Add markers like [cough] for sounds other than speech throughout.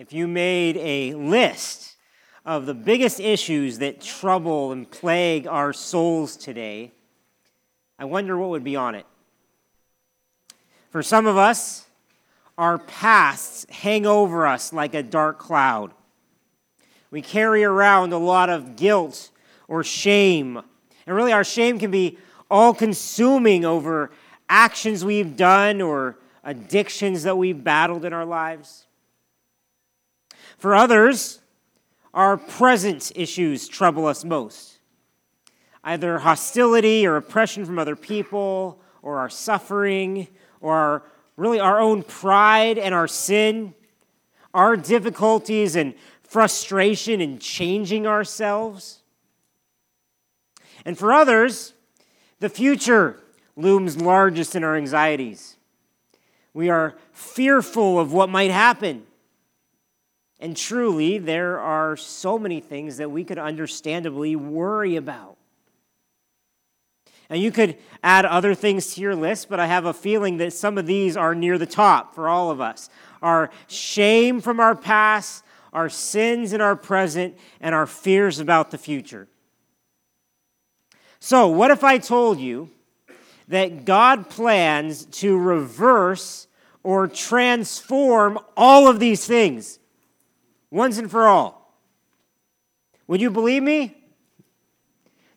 if you made a list of the biggest issues that trouble and plague our souls today, I wonder what would be on it. For some of us, our pasts hang over us like a dark cloud. We carry around a lot of guilt or shame. And really, our shame can be all consuming over actions we've done or addictions that we've battled in our lives. For others, our present issues trouble us most. Either hostility or oppression from other people, or our suffering, or our, really our own pride and our sin, our difficulties and frustration in changing ourselves. And for others, the future looms largest in our anxieties. We are fearful of what might happen. And truly, there are so many things that we could understandably worry about. And you could add other things to your list, but I have a feeling that some of these are near the top for all of us. Our shame from our past, our sins in our present, and our fears about the future. So, what if I told you that God plans to reverse or transform all of these things? Once and for all. Would you believe me?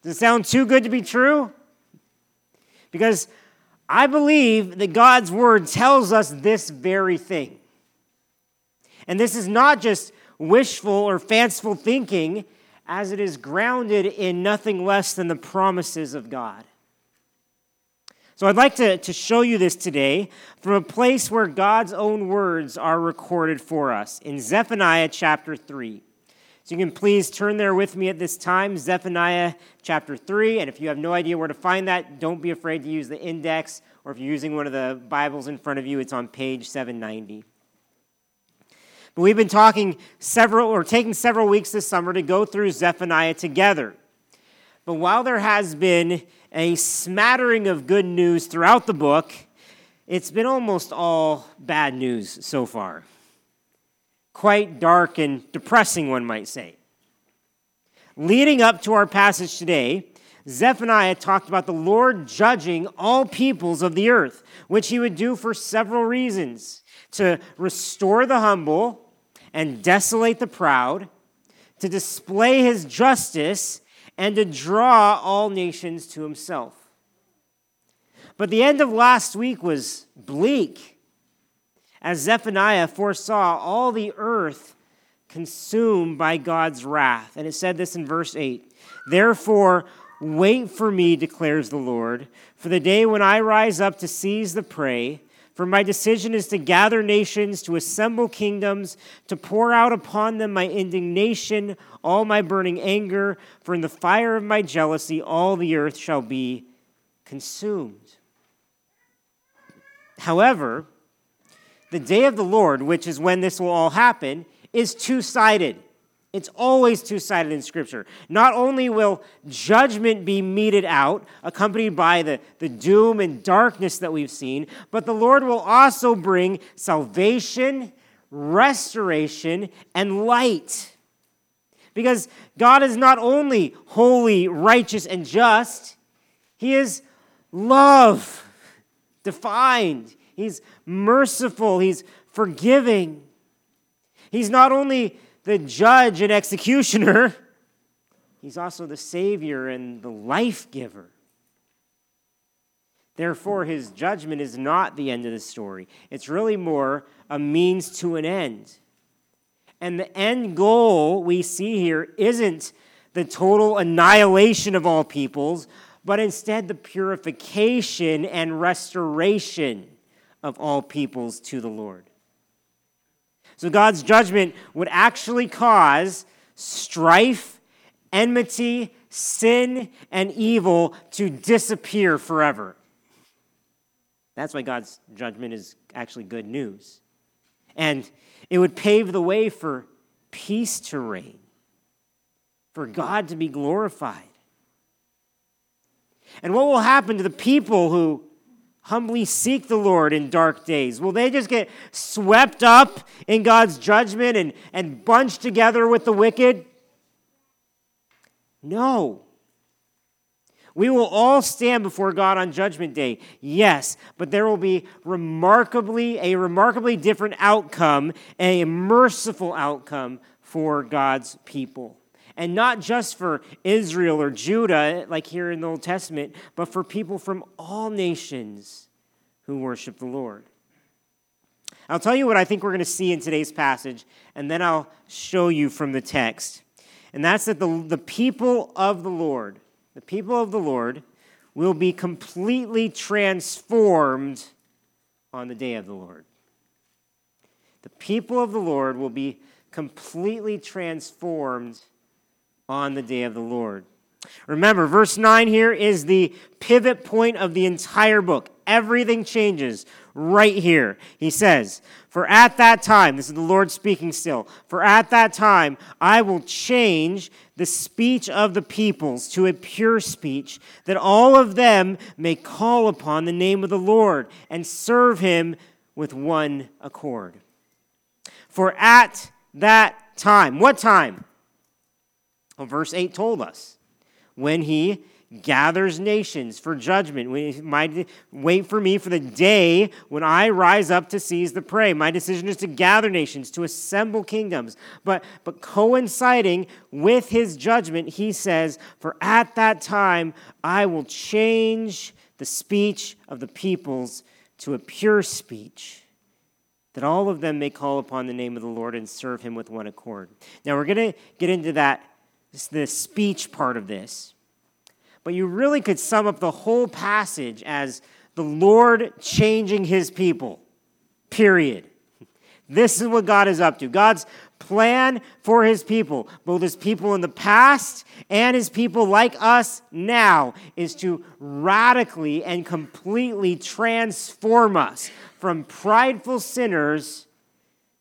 Does it sound too good to be true? Because I believe that God's word tells us this very thing. And this is not just wishful or fanciful thinking, as it is grounded in nothing less than the promises of God. So I'd like to, to show you this today from a place where God's own words are recorded for us in Zephaniah chapter 3. So you can please turn there with me at this time, Zephaniah chapter 3. And if you have no idea where to find that, don't be afraid to use the index, or if you're using one of the Bibles in front of you, it's on page 790. But we've been talking several, or taking several weeks this summer to go through Zephaniah together. But while there has been a smattering of good news throughout the book, it's been almost all bad news so far. Quite dark and depressing, one might say. Leading up to our passage today, Zephaniah talked about the Lord judging all peoples of the earth, which he would do for several reasons to restore the humble and desolate the proud, to display his justice and to draw all nations to himself. But the end of last week was bleak, as Zephaniah foresaw all the earth consumed by God's wrath. And it said this in verse 8 Therefore, wait for me, declares the Lord, for the day when I rise up to seize the prey for my decision is to gather nations, to assemble kingdoms, to pour out upon them my indignation, all my burning anger, for in the fire of my jealousy all the earth shall be consumed. However, the day of the Lord, which is when this will all happen, is two sided. It's always two sided in Scripture. Not only will judgment be meted out, accompanied by the, the doom and darkness that we've seen, but the Lord will also bring salvation, restoration, and light. Because God is not only holy, righteous, and just, He is love defined. He's merciful, He's forgiving. He's not only the judge and executioner, he's also the Savior and the life giver. Therefore, his judgment is not the end of the story. It's really more a means to an end. And the end goal we see here isn't the total annihilation of all peoples, but instead the purification and restoration of all peoples to the Lord. So God's judgment would actually cause strife, enmity, sin, and evil to disappear forever. That's why God's judgment is actually good news. And it would pave the way for peace to reign, for God to be glorified. And what will happen to the people who humbly seek the Lord in dark days? Will they just get swept up in God's judgment and, and bunched together with the wicked? No. We will all stand before God on judgment day. Yes, but there will be remarkably a remarkably different outcome, a merciful outcome for God's people. And not just for Israel or Judah, like here in the Old Testament, but for people from all nations who worship the Lord. I'll tell you what I think we're going to see in today's passage, and then I'll show you from the text. And that's that the, the people of the Lord, the people of the Lord, will be completely transformed on the day of the Lord. The people of the Lord will be completely transformed on the day of the Lord. Remember, verse 9 here is the pivot point of the entire book. Everything changes right here. He says, For at that time, this is the Lord speaking still, for at that time I will change the speech of the peoples to a pure speech, that all of them may call upon the name of the Lord and serve him with one accord. For at that time, what time? Well, verse 8 told us when he gathers nations for judgment. Wait for me for the day when I rise up to seize the prey. My decision is to gather nations, to assemble kingdoms. But, but coinciding with his judgment, he says, For at that time I will change the speech of the peoples to a pure speech that all of them may call upon the name of the Lord and serve him with one accord. Now, we're going to get into that, the speech part of this. But you really could sum up the whole passage as the Lord changing his people, period. This is what God is up to. God's plan for his people, both his people in the past and his people like us now, is to radically and completely transform us from prideful sinners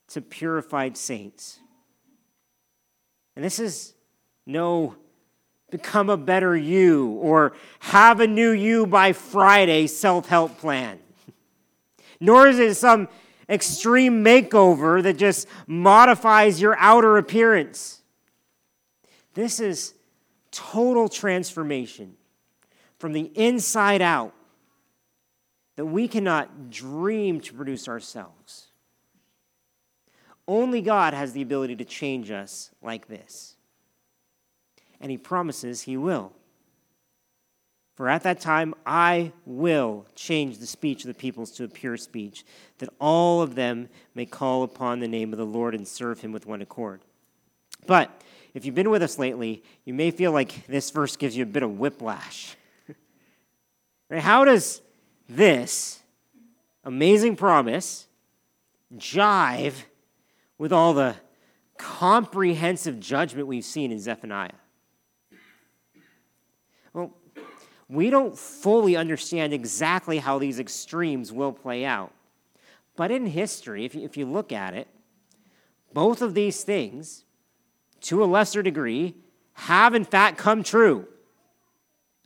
to purified saints. And this is no become a better you or have a new you by Friday self help plan. [laughs] Nor is it some extreme makeover that just modifies your outer appearance. This is total transformation from the inside out that we cannot dream to produce ourselves. Only God has the ability to change us like this. And He promises He will. For at that time I will change the speech of the peoples to a pure speech, that all of them may call upon the name of the Lord and serve Him with one accord. But if you've been with us lately, you may feel like this verse gives you a bit of whiplash. [laughs] right? How does this amazing promise jive with all the comprehensive judgment we've seen in Zephaniah? Well, we don't fully understand exactly how these extremes will play out. But in history, if you, if you look at it, both of these things, to a lesser degree, have in fact come true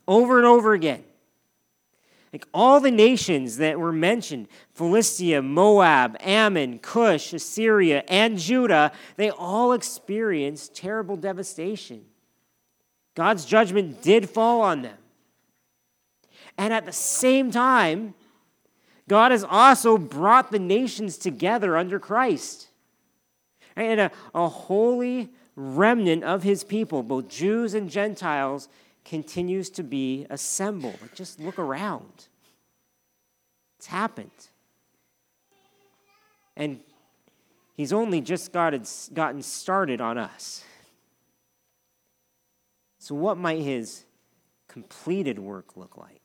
over and over again. Like all the nations that were mentioned Philistia, Moab, Ammon, Cush, Assyria, and Judah they all experienced terrible devastation. God's judgment did fall on them. And at the same time, God has also brought the nations together under Christ. And a, a holy remnant of his people, both Jews and Gentiles, continues to be assembled. Just look around. It's happened. And he's only just gotten, gotten started on us. So, what might his completed work look like?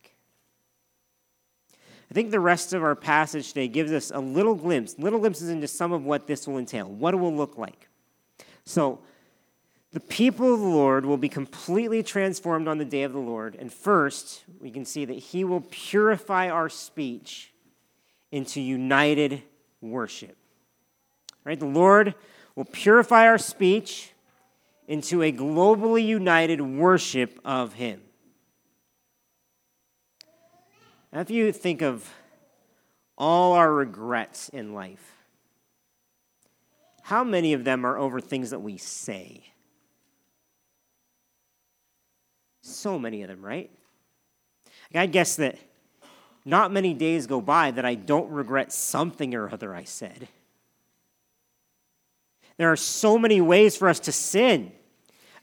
I think the rest of our passage today gives us a little glimpse, little glimpses into some of what this will entail, what it will look like. So, the people of the Lord will be completely transformed on the day of the Lord. And first, we can see that He will purify our speech into united worship. Right? The Lord will purify our speech into a globally united worship of Him. Now, if you think of all our regrets in life, how many of them are over things that we say? So many of them, right? I guess that not many days go by that I don't regret something or other I said. There are so many ways for us to sin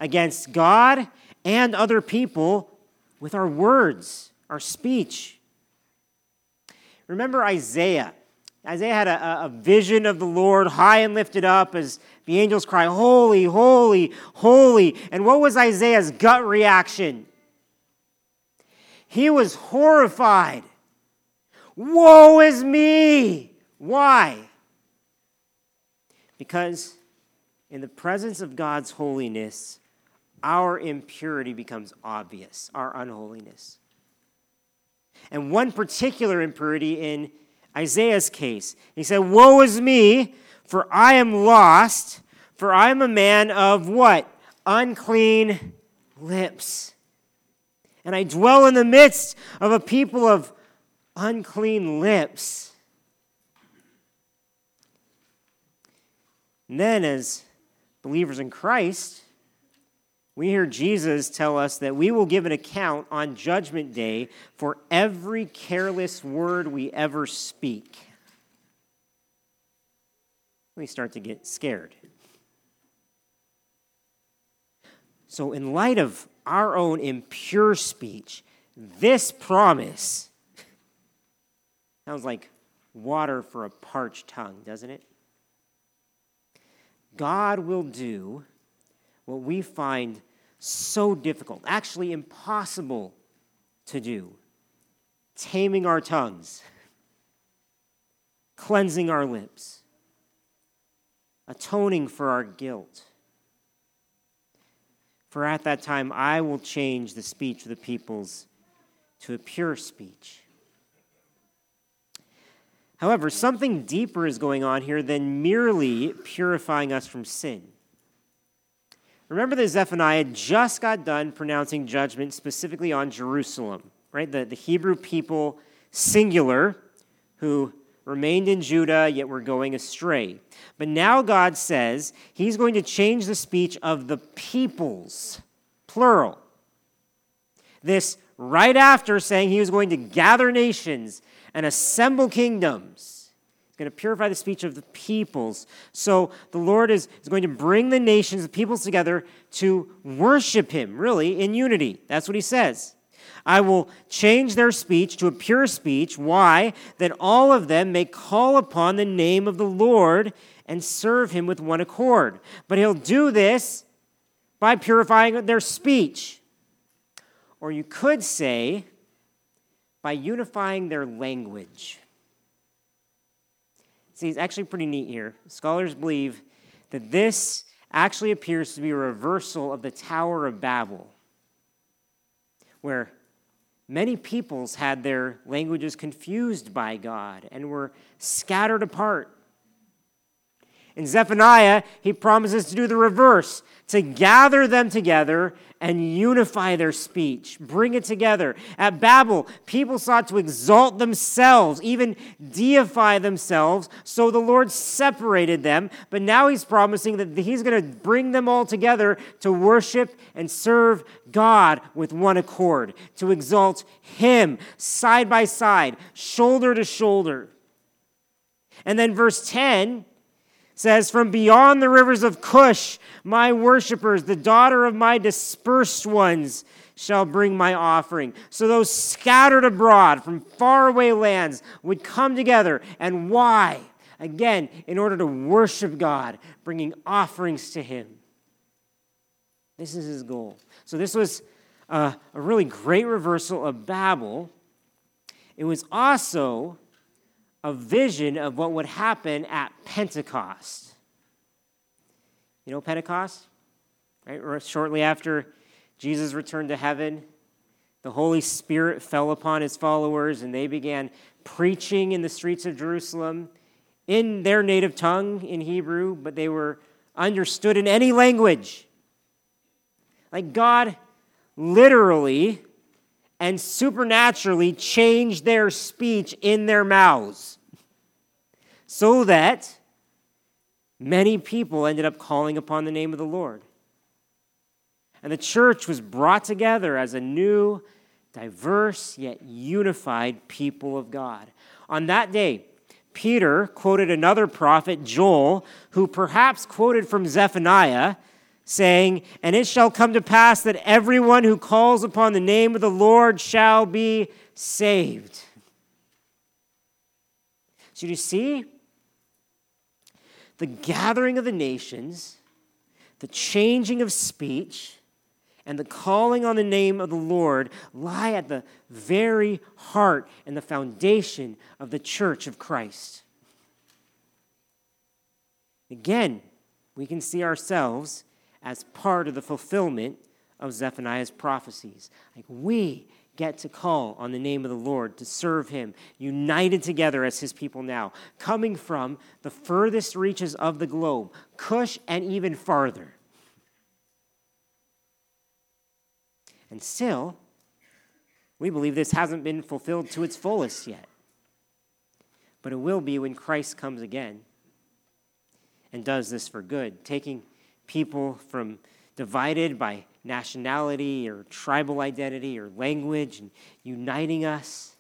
against God and other people with our words, our speech. Remember Isaiah. Isaiah had a, a, vision of the Lord high and lifted up as the angels cry, Holy, holy, holy. And what was Isaiah's gut reaction? He was horrified. Woe is me! Why? Because in the presence of God's holiness, our impurity becomes obvious, our unholiness. And one particular impurity in Isaiah's case, he said, Woe is me, for I am lost, for I am a man of what? Unclean lips. And I dwell in the midst of a people of unclean lips. And then, as believers in Christ, we hear Jesus tell us that we will give an account on Judgment Day for every careless word we ever speak. We start to get scared. So, in light of our own impure speech, this promise sounds like water for a parched tongue, doesn't it? God will do what we find so difficult, actually impossible to do taming our tongues, cleansing our lips, atoning for our guilt. For at that time I will change the speech of the peoples to a pure speech. However, something deeper is going on here than merely purifying us from sin. Remember that Zephaniah just got done pronouncing judgment specifically on Jerusalem, right? The, the Hebrew people, singular, who remained in Judah, yet were going astray. But now God says he's going to change the speech of the peoples, plural. This right after saying he was going to gather nations and assemble kingdoms going to purify the speech of the peoples. So the Lord is, is going to bring the nations, the peoples together to worship him, really, in unity. That's what he says. I will change their speech to a pure speech. Why? That all of them may call upon the name of the Lord and serve him with one accord. But he'll do this by purifying their speech. Or you could say, by unifying their language. See, it's actually pretty neat here. Scholars believe that this actually appears to be a reversal of the Tower of Babel, where many peoples had their languages confused by God and were scattered apart. In Zephaniah, he promises to do the reverse to gather them together and unify their speech, bring it together. At Babel, people sought to exalt themselves, even deify themselves, so the Lord separated them. But now he's promising that he's going to bring them all together to worship and serve God with one accord, to exalt him side by side, shoulder to shoulder. And then verse 10 says, From beyond the rivers of Cush, my worshippers, the daughter of my dispersed ones, shall bring my offering. So those scattered abroad from faraway lands would come together. And why? Again, in order to worship God, bringing offerings to Him. This is His goal. So this was a, a really great reversal of Babel. It was also a vision of what would happen at Pentecost. You know Pentecost? Right? Or shortly after Jesus returned to heaven, the Holy Spirit fell upon his followers and they began preaching in the streets of Jerusalem in their native tongue, in Hebrew, but they were understood in any language. Like God literally and supernaturally changed their speech in their mouths. so that many people ended up calling upon the name of the Lord. And the church was brought together as a new, diverse, yet unified people of God. On that day, Peter quoted another prophet, Joel, who perhaps quoted from Zephaniah, saying, And it shall come to pass that everyone who calls upon the name of the Lord shall be saved. So you see, the gathering of the nations, the changing of speech, and the calling on the name of the Lord lie at the very heart and the foundation of the church of Christ. Again, we can see ourselves as part of the fulfillment of Zephaniah's prophecies. Like we get to call on the name of the Lord to serve him, united together as his people now, coming from the furthest reaches of the globe, Cush and even farther. And still, we believe this hasn't been fulfilled to its fullest yet. But it will be when Christ comes again and does this for good, taking people from divided by nationality or tribal identity or language and uniting us.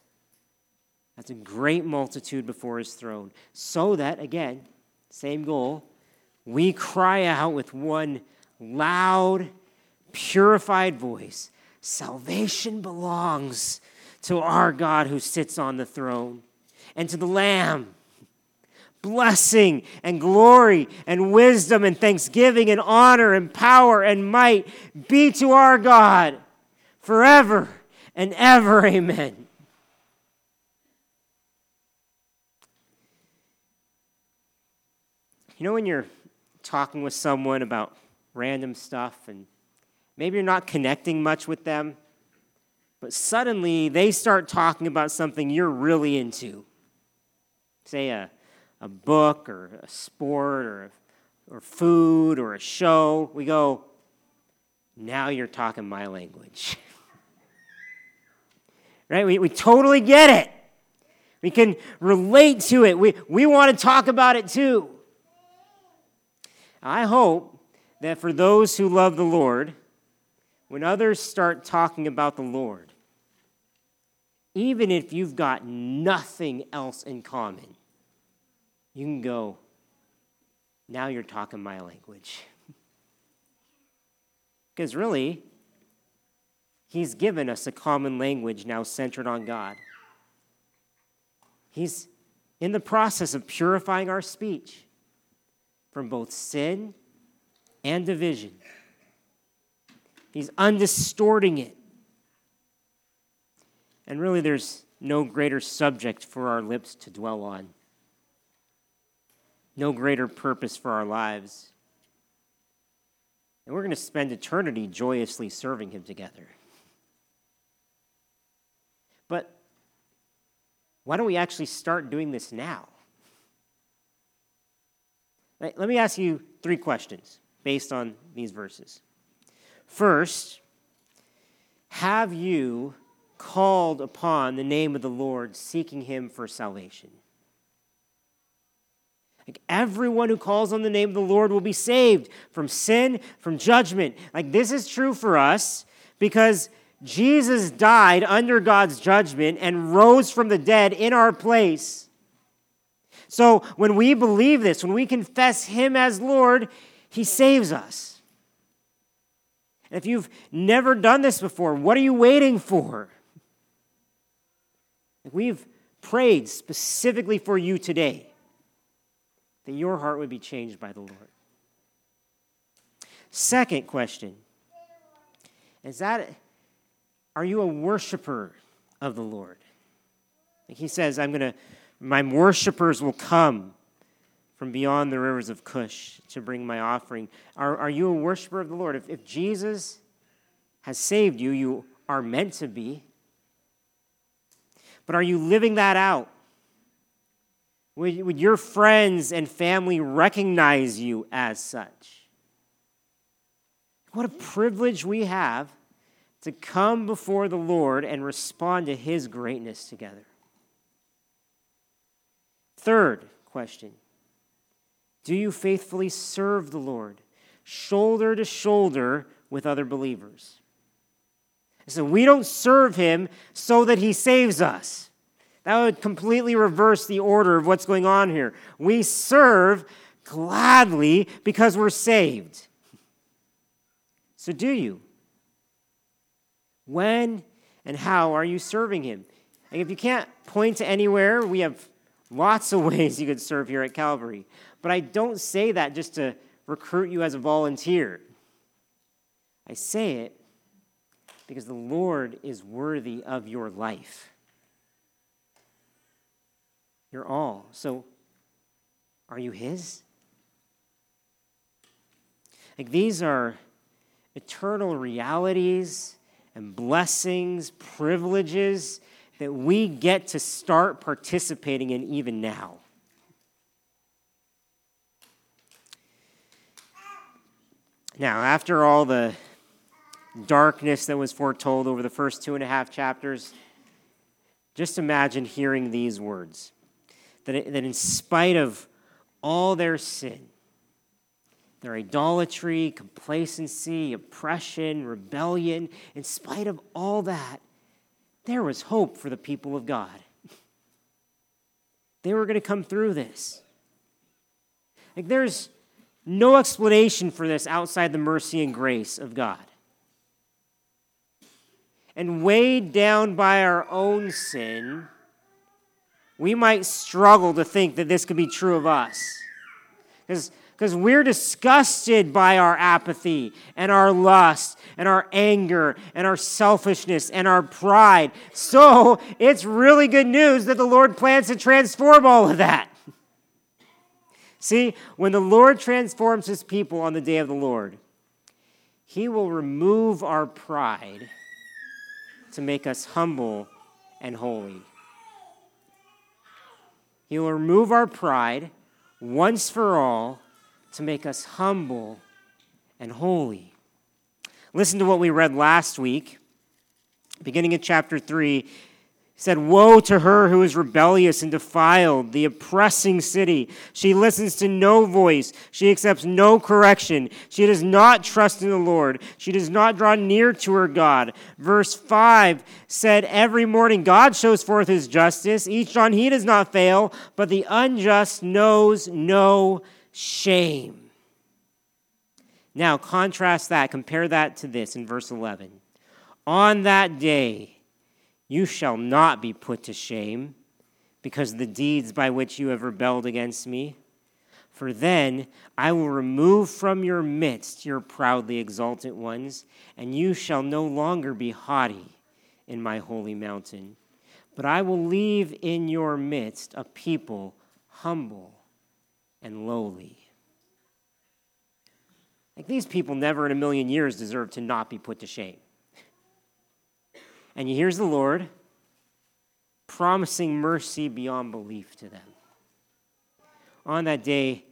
That's a great multitude before his throne. So that, again, same goal, we cry out with one loud, purified voice Salvation belongs to our God who sits on the throne and to the Lamb. Blessing and glory and wisdom and thanksgiving and honor and power and might be to our God forever and ever. [laughs] Amen. You know, when you're talking with someone about random stuff and Maybe you're not connecting much with them, but suddenly they start talking about something you're really into. Say a, a book or a sport or, or food or a show. We go, now you're talking my language. [laughs] right? We, we totally get it. We can relate to it. We, we want to talk about it too. I hope that for those who love the Lord, when others start talking about the Lord, even if you've got nothing else in common, you can go, now you're talking my language. [laughs] Because really, He's given us a common language now centered on God. He's in the process of purifying our speech from both sin and division. He's undistorting it. And really, there's no greater subject for our lips to dwell on, no greater purpose for our lives. And we're going to spend eternity joyously serving Him together. But why don't we actually start doing this now? Let me ask you three questions based on these verses. First, have you called upon the name of the Lord, seeking him for salvation? Like everyone who calls on the name of the Lord will be saved from sin, from judgment. Like this is true for us because Jesus died under God's judgment and rose from the dead in our place. So when we believe this, when we confess him as Lord, he saves us. And If you've never done this before, what are you waiting for? We've prayed specifically for you today that your heart would be changed by the Lord. Second question is that are you a worshiper of the Lord? he says, I'm going to, my worshipers will come from beyond the rivers of Cush to bring my offering. Are, are you a worshiper of the Lord? If, if Jesus has saved you, you are meant to be. But are you living that out? Would, your friends and family recognize you as such? What a privilege we have to come before the Lord and respond to his greatness together. Third question Do you faithfully serve the Lord, shoulder to shoulder with other believers? So we don't serve him so that he saves us. That would completely reverse the order of what's going on here. We serve gladly because we're saved. So, do you? When and how are you serving Him? And if you can't point to anywhere, we have lots of [laughs] ways you could serve here at Calvary. But I don't say that just to recruit you as a volunteer. I say it because the Lord is worthy of your life. You're all. So, are you His? Like, these are eternal realities and blessings, privileges that we get to start participating in even now. Now, after all the darkness that was foretold over the first two and a half chapters, just imagine hearing these words that, that in spite of all their sin, their idolatry, complacency, oppression, rebellion, in spite of all that, there was hope for the people of God. They were going to come through this. Like, there's no explanation for this outside the mercy and grace of God and weighed down by our own sin, we might struggle to think that this could be true of us. Because we're disgusted by our apathy and our lust and our anger and our selfishness and our pride. So it's really good news that the Lord plans to transform all of that. See, when the Lord transforms his people on the day of the Lord, he will remove our pride to make us humble and holy. He will remove our pride once for all to make us humble and holy. Listen to what we read last week, beginning at chapter 3 said, Woe to her who is rebellious and defiled, the oppressing city. She listens to no voice. She accepts no correction. She does not trust in the Lord. She does not draw near to her God. Verse 5 said, Every morning God shows forth his justice. Each dawn he does not fail, but the unjust knows no shame. Now, contrast that, compare that to this in verse 11. On that day, you shall not be put to shame because of the deeds by which you have rebelled against me. For then I will remove from your midst your proudly exalted ones, and you shall no longer be haughty in my holy mountain. But I will leave in your midst a people humble and lowly. Like these people never in a million years deserve to not be put to shame. And here's the Lord promising mercy beyond belief to them. On that day,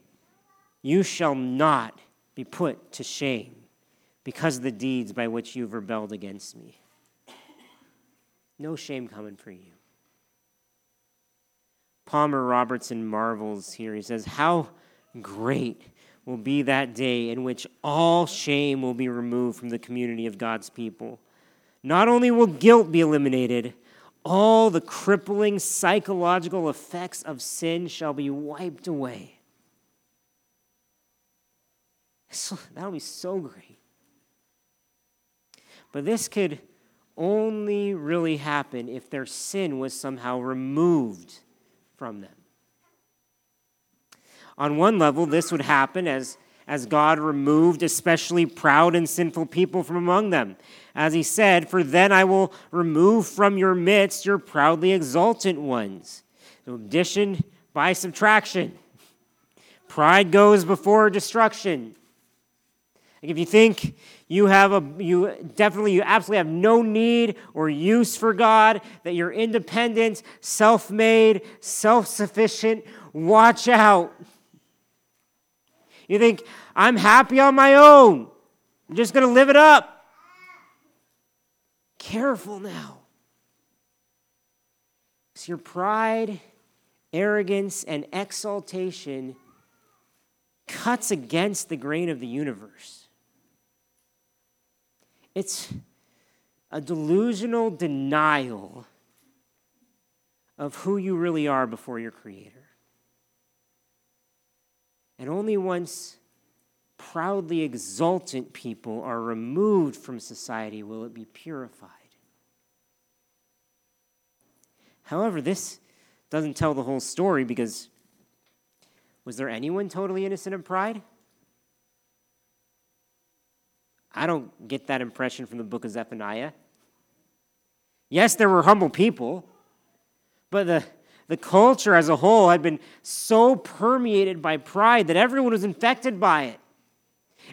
you shall not be put to shame because of the deeds by which you've rebelled against me. No shame coming for you. Palmer Robertson marvels here. He says, How great will be that day in which all shame will be removed from the community of God's people not only will guilt be eliminated, all the crippling psychological effects of sin shall be wiped away. So, that'll be so great. But this could only really happen if their sin was somehow removed from them. On one level, this would happen as as God removed especially proud and sinful people from among them. As he said, For then I will remove from your midst your proudly exultant ones. So addition by subtraction. Pride goes before destruction. Like if you think you have a you definitely you absolutely have no need or use for God, that you're independent, self-made, self-sufficient, watch out. You think, I'm happy on my own. I'm just going to live it up. Careful now. Because your pride arrogance, and exaltation cuts against the grain of the universe. It's a delusional denial of who you really are before your Creator. And only once proudly exultant people are removed from society will it be purified. However, this doesn't tell the whole story because was there anyone totally innocent of pride? I don't get that impression from the book of Zephaniah. Yes, there were humble people, but the, the culture as a whole had been so permeated by pride that everyone was infected by it.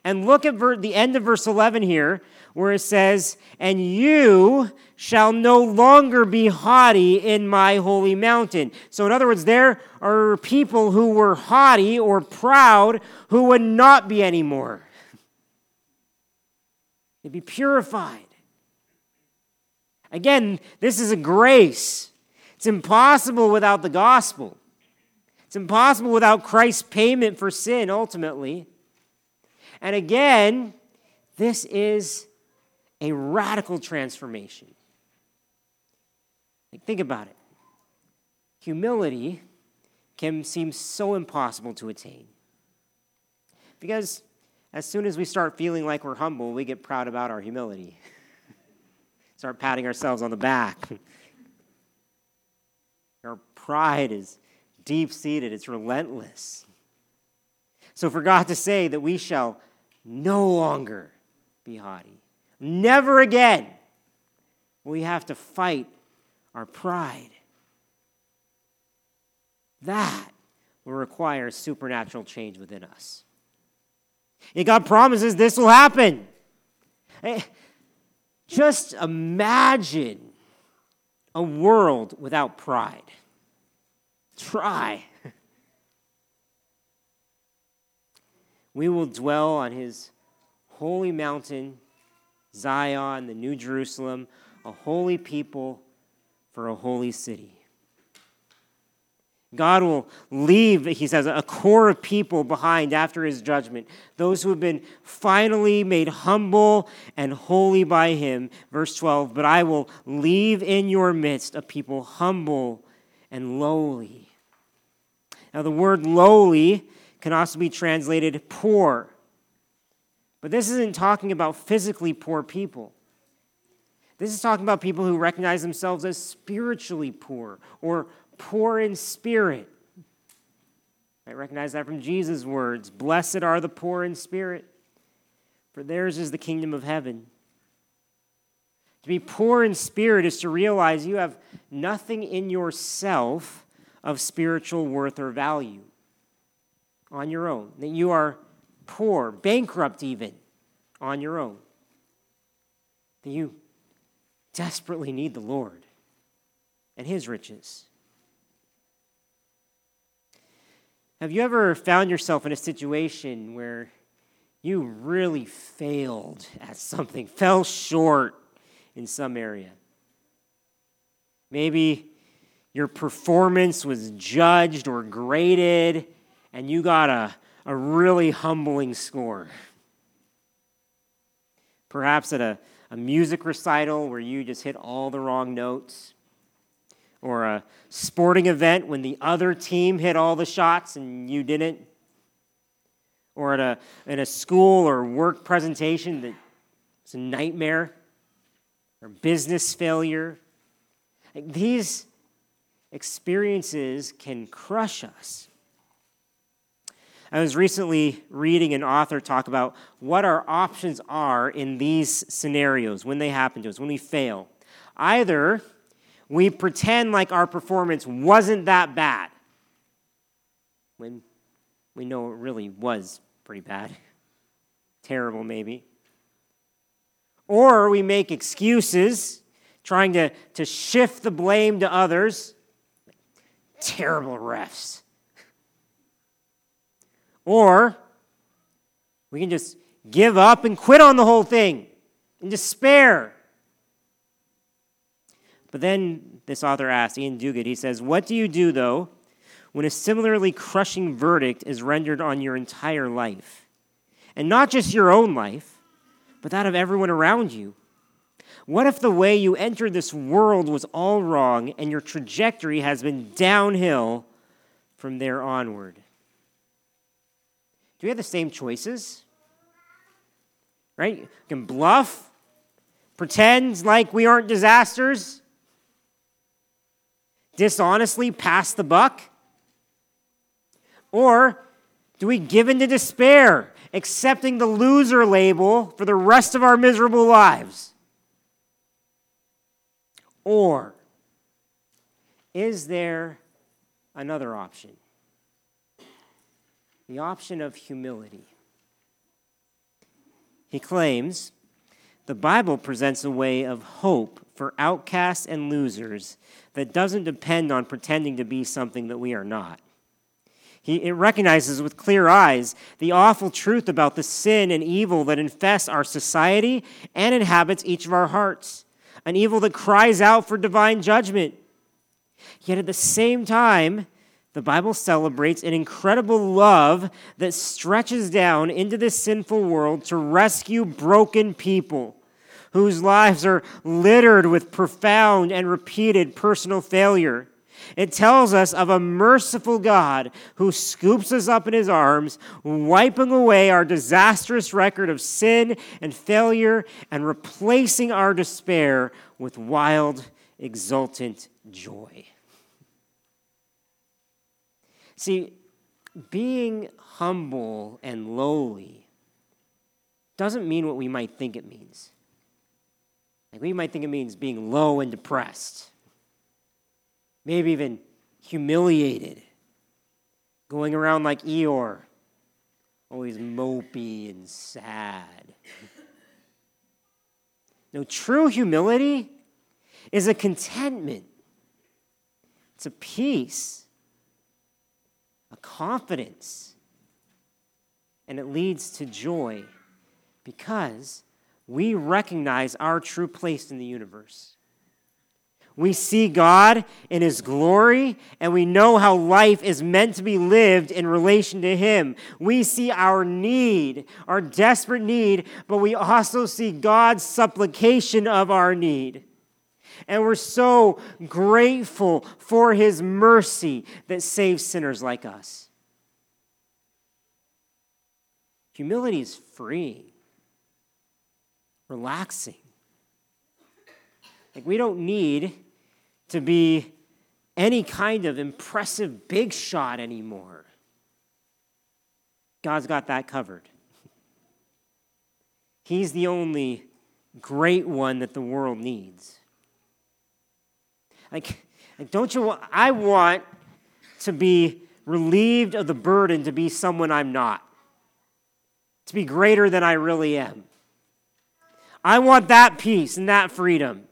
And look at the end of verse 11 here, where it says, And you shall no longer be haughty in my holy mountain. So, in other words, there are people who were haughty or proud who would not be anymore. They'd be purified. Again, this is a grace. It's impossible without the gospel. It's impossible without Christ's payment for sin ultimately. And again, this is a radical transformation. Like, think about it. Humility can seem so impossible to attain. Because as soon as we start feeling like we're humble, we get proud about our humility. [laughs] start patting ourselves on the back. Pride is deep seated, it's relentless. So, for God to say that we shall no longer be haughty, never again we have to fight our pride. That will require supernatural change within us. And God promises this will happen. Eh, just imagine a world without pride. Try. [laughs] we will dwell on his holy mountain, Zion, the New Jerusalem, a holy people for a holy city. God will leave, he says, a core of people behind after his judgment. Those who have been finally made humble and holy by him. Verse 12, but I will leave in your midst a people humble and lowly. Now, the word lowly can also be translated poor. But this isn't talking about physically poor people. This is talking about people who recognize themselves as spiritually poor or poor in spirit. I recognize that from Jesus' words Blessed are the poor in spirit, for theirs is the kingdom of heaven. To be poor in spirit is to realize you have nothing in yourself of spiritual worth or value on your own, that you are poor, bankrupt even on your own, that you desperately need the Lord and His riches. Have you ever found yourself in a situation where you really failed at something, [laughs] fell short in some area? Maybe your performance was judged or graded, and you got a, a really humbling score. Perhaps at a, a music recital where you just hit all the wrong notes, or a sporting event when the other team hit all the shots and you didn't, or at a, in a school or work presentation that it's a nightmare, or business failure. Like these experiences can crush us. I was recently reading an author talk about what our options are in these scenarios when they happen to us, when we fail. Either we pretend like our performance wasn't that bad when we know it really was pretty bad, [laughs] terrible maybe. Or we make excuses, trying to, to shift the blame to others. Terrible refs. Or we can just give up and quit on the whole thing in despair. But then this author asks, Iain Duguid, he says, What do you do, though, when a similarly crushing verdict is rendered on your entire life? And not just your own life, but that of everyone around you. What if the way you entered this world was all wrong and your trajectory has been downhill from there onward? Do we have the same choices? Right? You can bluff, pretend like we aren't disasters, dishonestly pass the buck? Or do we give in to despair, accepting the loser label for the rest of our miserable lives? Or is there another option? The option of humility. He claims the Bible presents a way of hope for outcasts and losers that doesn't depend on pretending to be something that we are not. He, it recognizes with clear eyes the awful truth about the sin and evil that infests our society and inhabits each of our hearts, an evil that cries out for divine judgment. Yet at the same time, the Bible celebrates an incredible love that stretches down into this sinful world to rescue broken people whose lives are littered with profound and repeated personal failure. It tells us of a merciful God who scoops us up in his arms, wiping away our disastrous record of sin and failure and replacing our despair with wild, exultant joy. See, being humble and lowly doesn't mean what we might think it means. Like we might think it means being low and depressed, maybe even humiliated, going around like Eeyore, always mopey and sad. No, true humility is a contentment, it's a peace a confidence, and it leads to joy because we recognize our true place in the universe. We see God in His glory, and we know how life is meant to be lived in relation to Him. We see our need, our desperate need, but we also see God's supplication of our need. And we're so grateful for his mercy that saves sinners like us. Humility is free, relaxing. Like, we don't need to be any kind of impressive big shot anymore. God's got that covered. He's the only great one that the world needs. Like, like don't you want, I want to be relieved of the burden to be someone I'm not, to be greater than I really am. I want that peace and that freedom.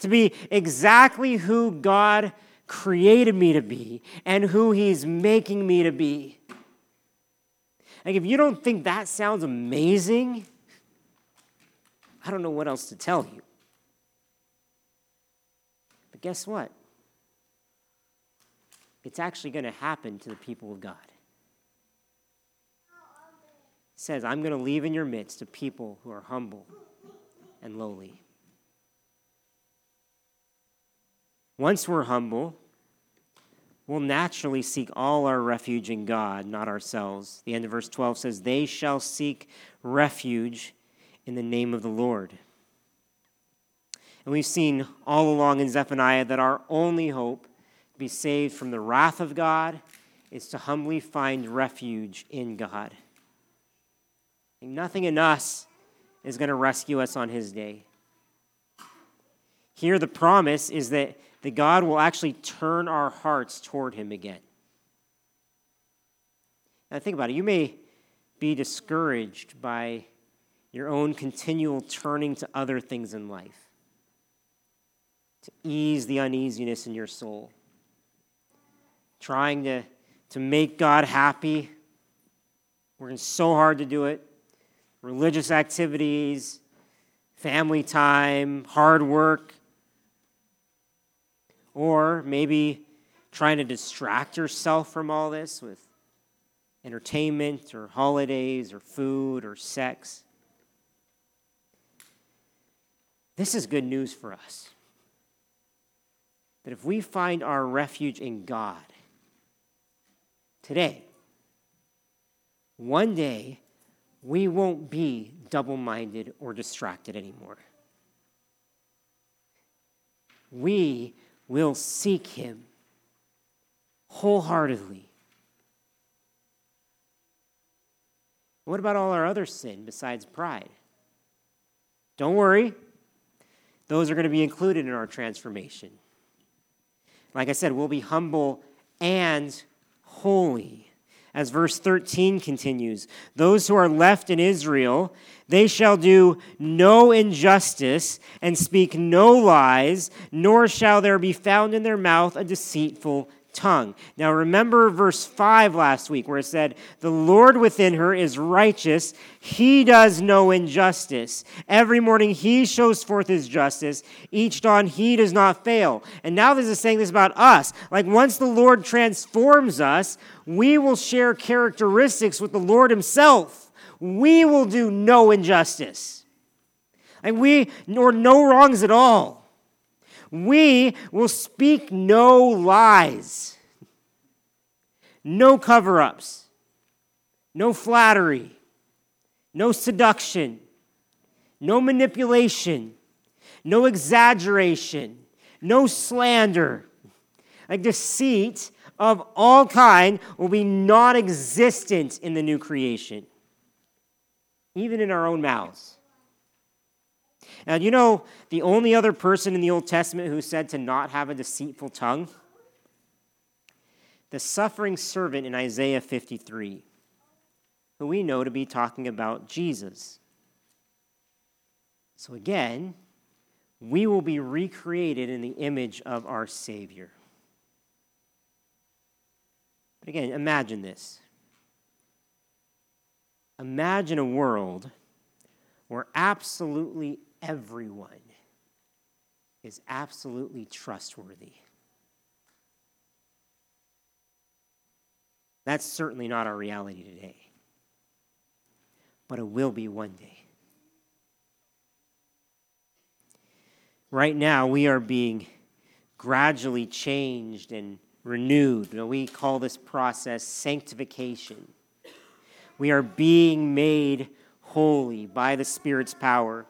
To be exactly who God created me to be and who He's making me to be. Like, if you don't think that sounds amazing, I don't know what else to tell you. But guess what? It's actually going to happen to the people of God. It says, I'm going to leave in your midst a people who are humble and lowly. Once we're humble, we'll naturally seek all our refuge in God, not ourselves. The end of verse 12 says, They shall seek refuge in the name of the Lord. And we've seen all along in Zephaniah that our only hope to be saved from the wrath of God is to humbly find refuge in God. And nothing in us is going to rescue us on his day. Here, the promise is that, that God will actually turn our hearts toward him again. Now, think about it. You may be discouraged by your own continual turning to other things in life to ease the uneasiness in your soul. Trying to, to make God happy, working so hard to do it. Religious activities, family time, hard work. Or maybe trying to distract yourself from all this with entertainment or holidays or food or sex. This is good news for us. That if we find our refuge in God today, one day we won't be double minded or distracted anymore. We will seek Him wholeheartedly. What about all our other sin besides pride? Don't worry, those are going to be included in our transformation. Like I said, we'll be humble and holy. As verse 13 continues, those who are left in Israel, they shall do no injustice and speak no lies, nor shall there be found in their mouth a deceitful tongue. Now remember verse 5 last week where it said, The Lord within her is righteous. He does no injustice. Every morning he shows forth his justice. Each dawn he does not fail. And now this is saying this about us. Like once the Lord transforms us, we will share characteristics with the Lord himself. We will do no injustice. And we, nor no wrongs at all. We will speak no lies, no cover ups, no flattery, no seduction, no manipulation, no exaggeration, no slander. Like deceit of all kind will be non existent in the new creation, even in our own mouths. Now, you know the only other person in the Old Testament who said to not have a deceitful tongue? The suffering servant in Isaiah 53, who we know to be talking about Jesus. So again, we will be recreated in the image of our Savior. But again, imagine this. Imagine a world where absolutely everyone is absolutely trustworthy. That's certainly not our reality today, but it will be one day. Right now, we are being gradually changed and renewed. We call this process sanctification. We are being made holy by the Spirit's power.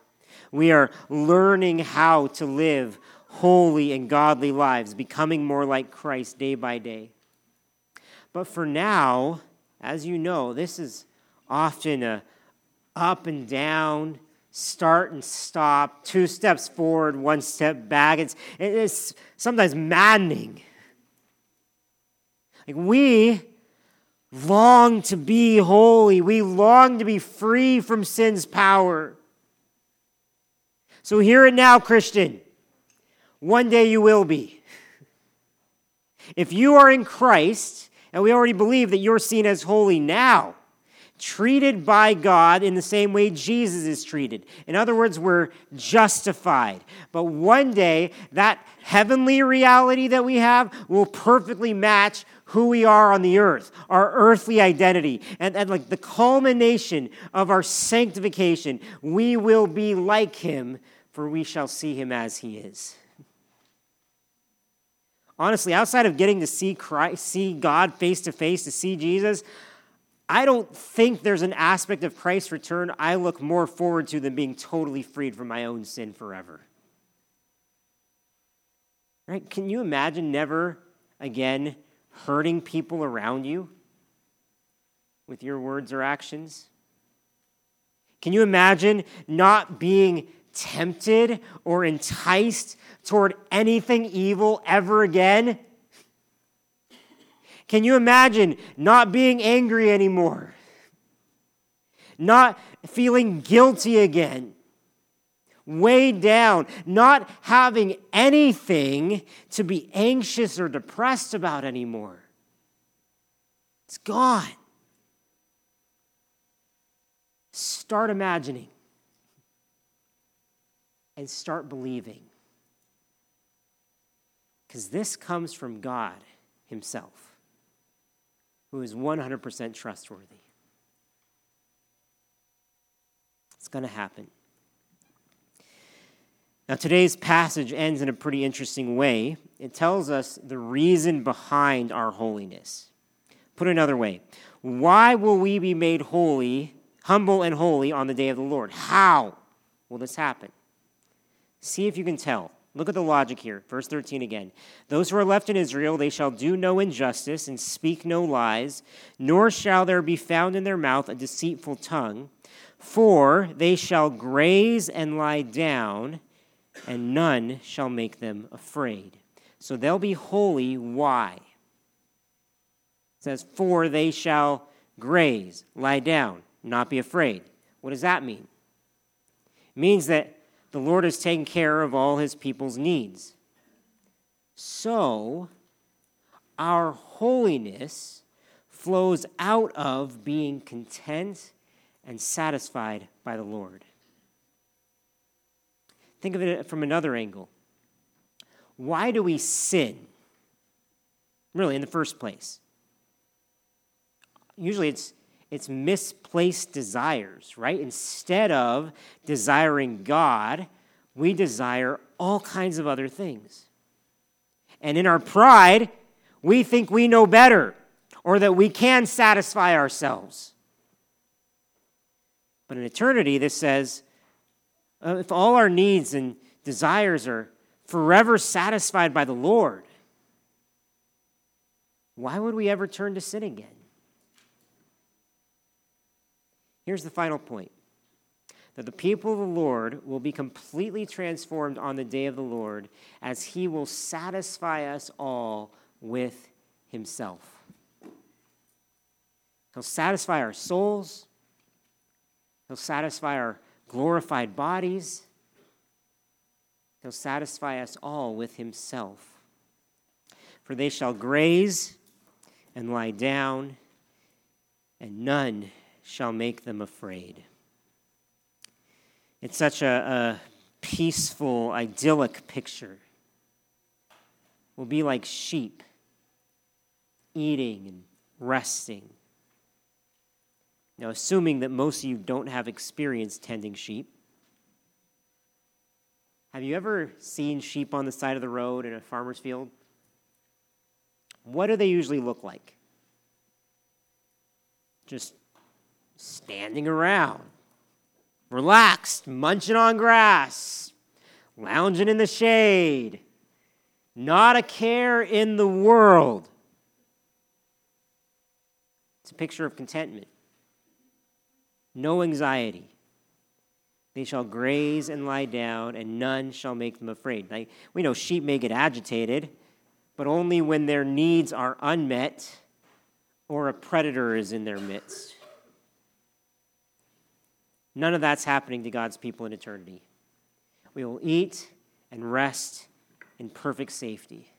We are learning how to live holy and godly lives, becoming more like Christ day by day. But for now, as you know, this is often a up and down, start and stop, two steps forward, one step back. It's, it's sometimes maddening. Like we long to be holy, we long to be free from sin's power. So hear it now, Christian. One day you will be. If you are in Christ, and we already believe that you're seen as holy now, treated by God in the same way Jesus is treated. In other words, we're justified. But one day, that heavenly reality that we have will perfectly match who we are on the earth, our earthly identity, and, and like the culmination of our sanctification, we will be like him, for we shall see him as he is. Honestly, outside of getting to see Christ, see God face to face, to see Jesus, I don't think there's an aspect of Christ's return I look more forward to than being totally freed from my own sin forever. Right? Can you imagine never again hurting people around you with your words or actions? Can you imagine not being tempted or enticed toward anything evil ever again? Can you imagine not being angry anymore? Not feeling guilty again? weighed down, not having anything to be anxious or depressed about anymore. It's gone. Start imagining and start believing. Because this comes from God himself, who is 100% trustworthy. It's going to happen. Now, today's passage ends in a pretty interesting way. It tells us the reason behind our holiness. Put another way, why will we be made holy, humble and holy on the day of the Lord? How will this happen? See if you can tell. Look at the logic here. Verse 13 again. Those who are left in Israel, they shall do no injustice and speak no lies, nor shall there be found in their mouth a deceitful tongue. For they shall graze and lie down and none shall make them afraid. So they'll be holy. Why? It says, For they shall graze, lie down, not be afraid. What does that mean? It means that the Lord has taken care of all his people's needs. So, our holiness flows out of being content and satisfied by the Lord. Think of it from another angle. Why do we sin? Really, in the first place. Usually it's it's misplaced desires, right? Instead of desiring God, we desire all kinds of other things. And in our pride, we think we know better or that we can satisfy ourselves. But in eternity, this says uh, if all our needs and desires are forever satisfied by the Lord, why would we ever turn to sin again? Here's the final point that the people of the Lord will be completely transformed on the day of the Lord as he will satisfy us all with himself. He'll satisfy our souls, he'll satisfy our glorified bodies. He'll satisfy us all with himself. For they shall graze and lie down, and none shall make them afraid. It's such a, a peaceful, idyllic picture. We'll be like sheep, eating and resting now, assuming that most of you don't have experience tending sheep, have you ever seen sheep on the side of the road in a farmer's field? What do they usually look like? Just standing around, relaxed, munching on grass, lounging in the shade, not a care in the world. It's a picture of contentment no anxiety. They shall graze and lie down, and none shall make them afraid. We know sheep may get agitated, but only when their needs are unmet or a predator is in their midst. None of that's happening to God's people in eternity. We will eat and rest in perfect safety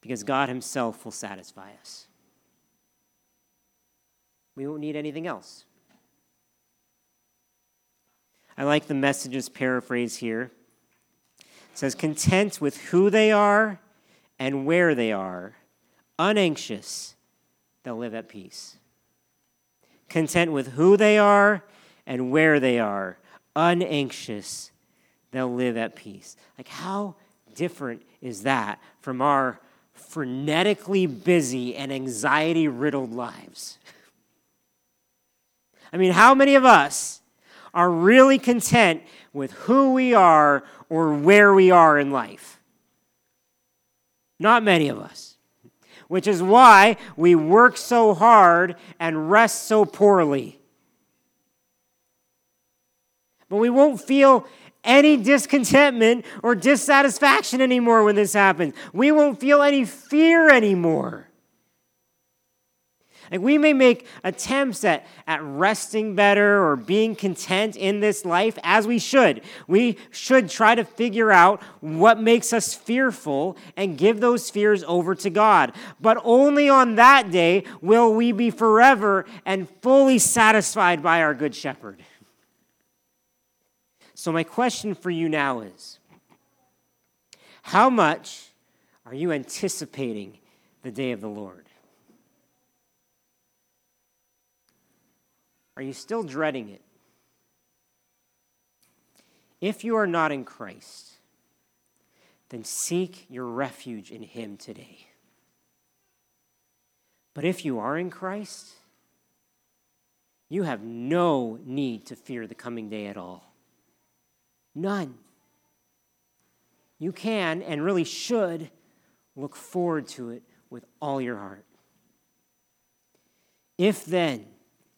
because God Himself will satisfy us. We won't need anything else. I like the message's paraphrase here. It says, content with who they are and where they are, unanxious, they'll live at peace. Content with who they are and where they are, unanxious, they'll live at peace. Like, how different is that from our frenetically busy and anxiety riddled lives? [laughs] I mean, how many of us are really content with who we are or where we are in life? Not many of us. Which is why we work so hard and rest so poorly. But we won't feel any discontentment or dissatisfaction anymore when this happens. We won't feel any fear anymore. Like we may make attempts at, at resting better or being content in this life as we should. We should try to figure out what makes us fearful and give those fears over to God. But only on that day will we be forever and fully satisfied by our Good Shepherd. So, my question for you now is how much Are you anticipating the day of the Lord? Are you still dreading it? If you are not in Christ, then seek your refuge in Him today. But if you are in Christ, you have no need to fear the coming day at all. None. You can and really should look forward to it with all your heart. If then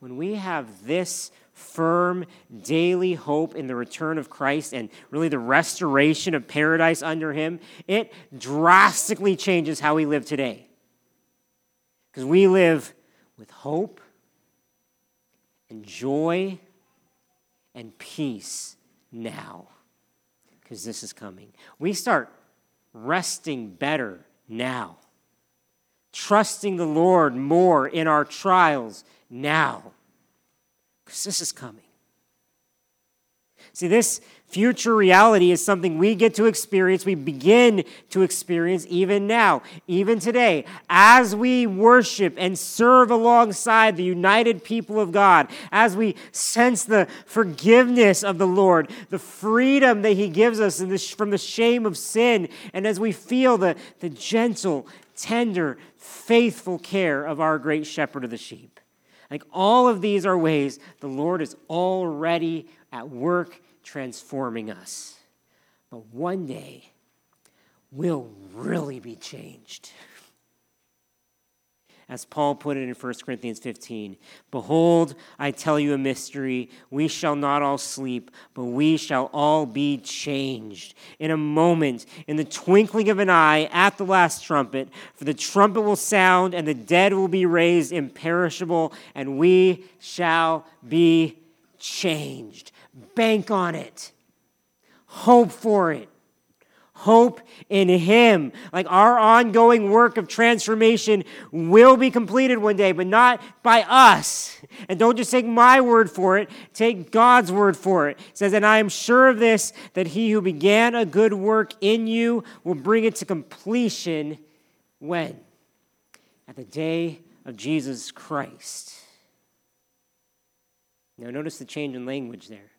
When we have this firm daily hope in the return of Christ and really the restoration of paradise under him, it drastically changes how we live today. Because we live with hope and joy and peace now. Because this is coming. We start resting better now, trusting the Lord more in our trials now because this is coming. See, this future reality is something we get to experience, we begin to experience even now, even today, as we worship and serve alongside the united people of God, as we sense the forgiveness of the Lord, the freedom that He gives us from the shame of sin, and as we feel the, the gentle, tender, faithful care of our great shepherd of the sheep. Like all of these are ways the Lord is already at work transforming us. But one day, we'll really be changed as Paul put it in 1 Corinthians 15 Behold, I tell you a mystery. We shall not all sleep, but we shall all be changed in a moment, in the twinkling of an eye, at the last trumpet. For the trumpet will sound, and the dead will be raised imperishable, and we shall be changed. Bank on it, hope for it hope in Him. Like our ongoing work of transformation will be completed one day, but not by us. And don't just take my word for it, take God's word for it. It says, And I am sure of this, that He who began a good work in you will bring it to completion when? At the day of Jesus Christ. Now, notice the change in language there.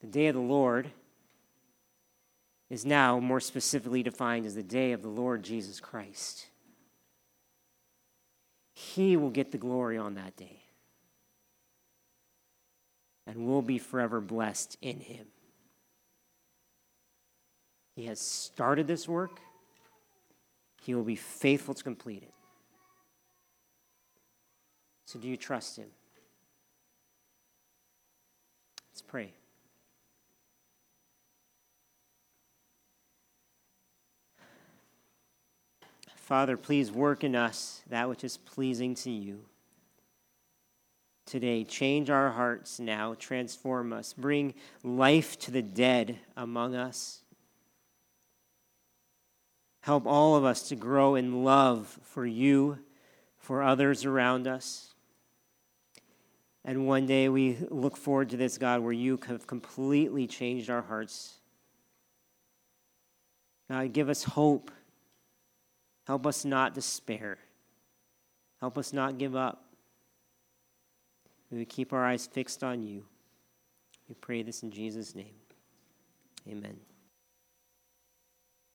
The day of the Lord is now more specifically defined as the day of the Lord Jesus Christ. He will get the glory on that day. And we'll be forever blessed in him. He has started this work, he will be faithful to complete it. So, do you trust him? Let's pray. Father, please work in us that which is pleasing to you. Today, change our hearts now, transform us, bring life to the dead among us. Help all of us to grow in love for you, for others around us. And one day we look forward to this, God, where you have completely changed our hearts. God, give us hope Help us not despair. Help us not give up. We keep our eyes fixed on you. We pray this in Jesus' name. Amen.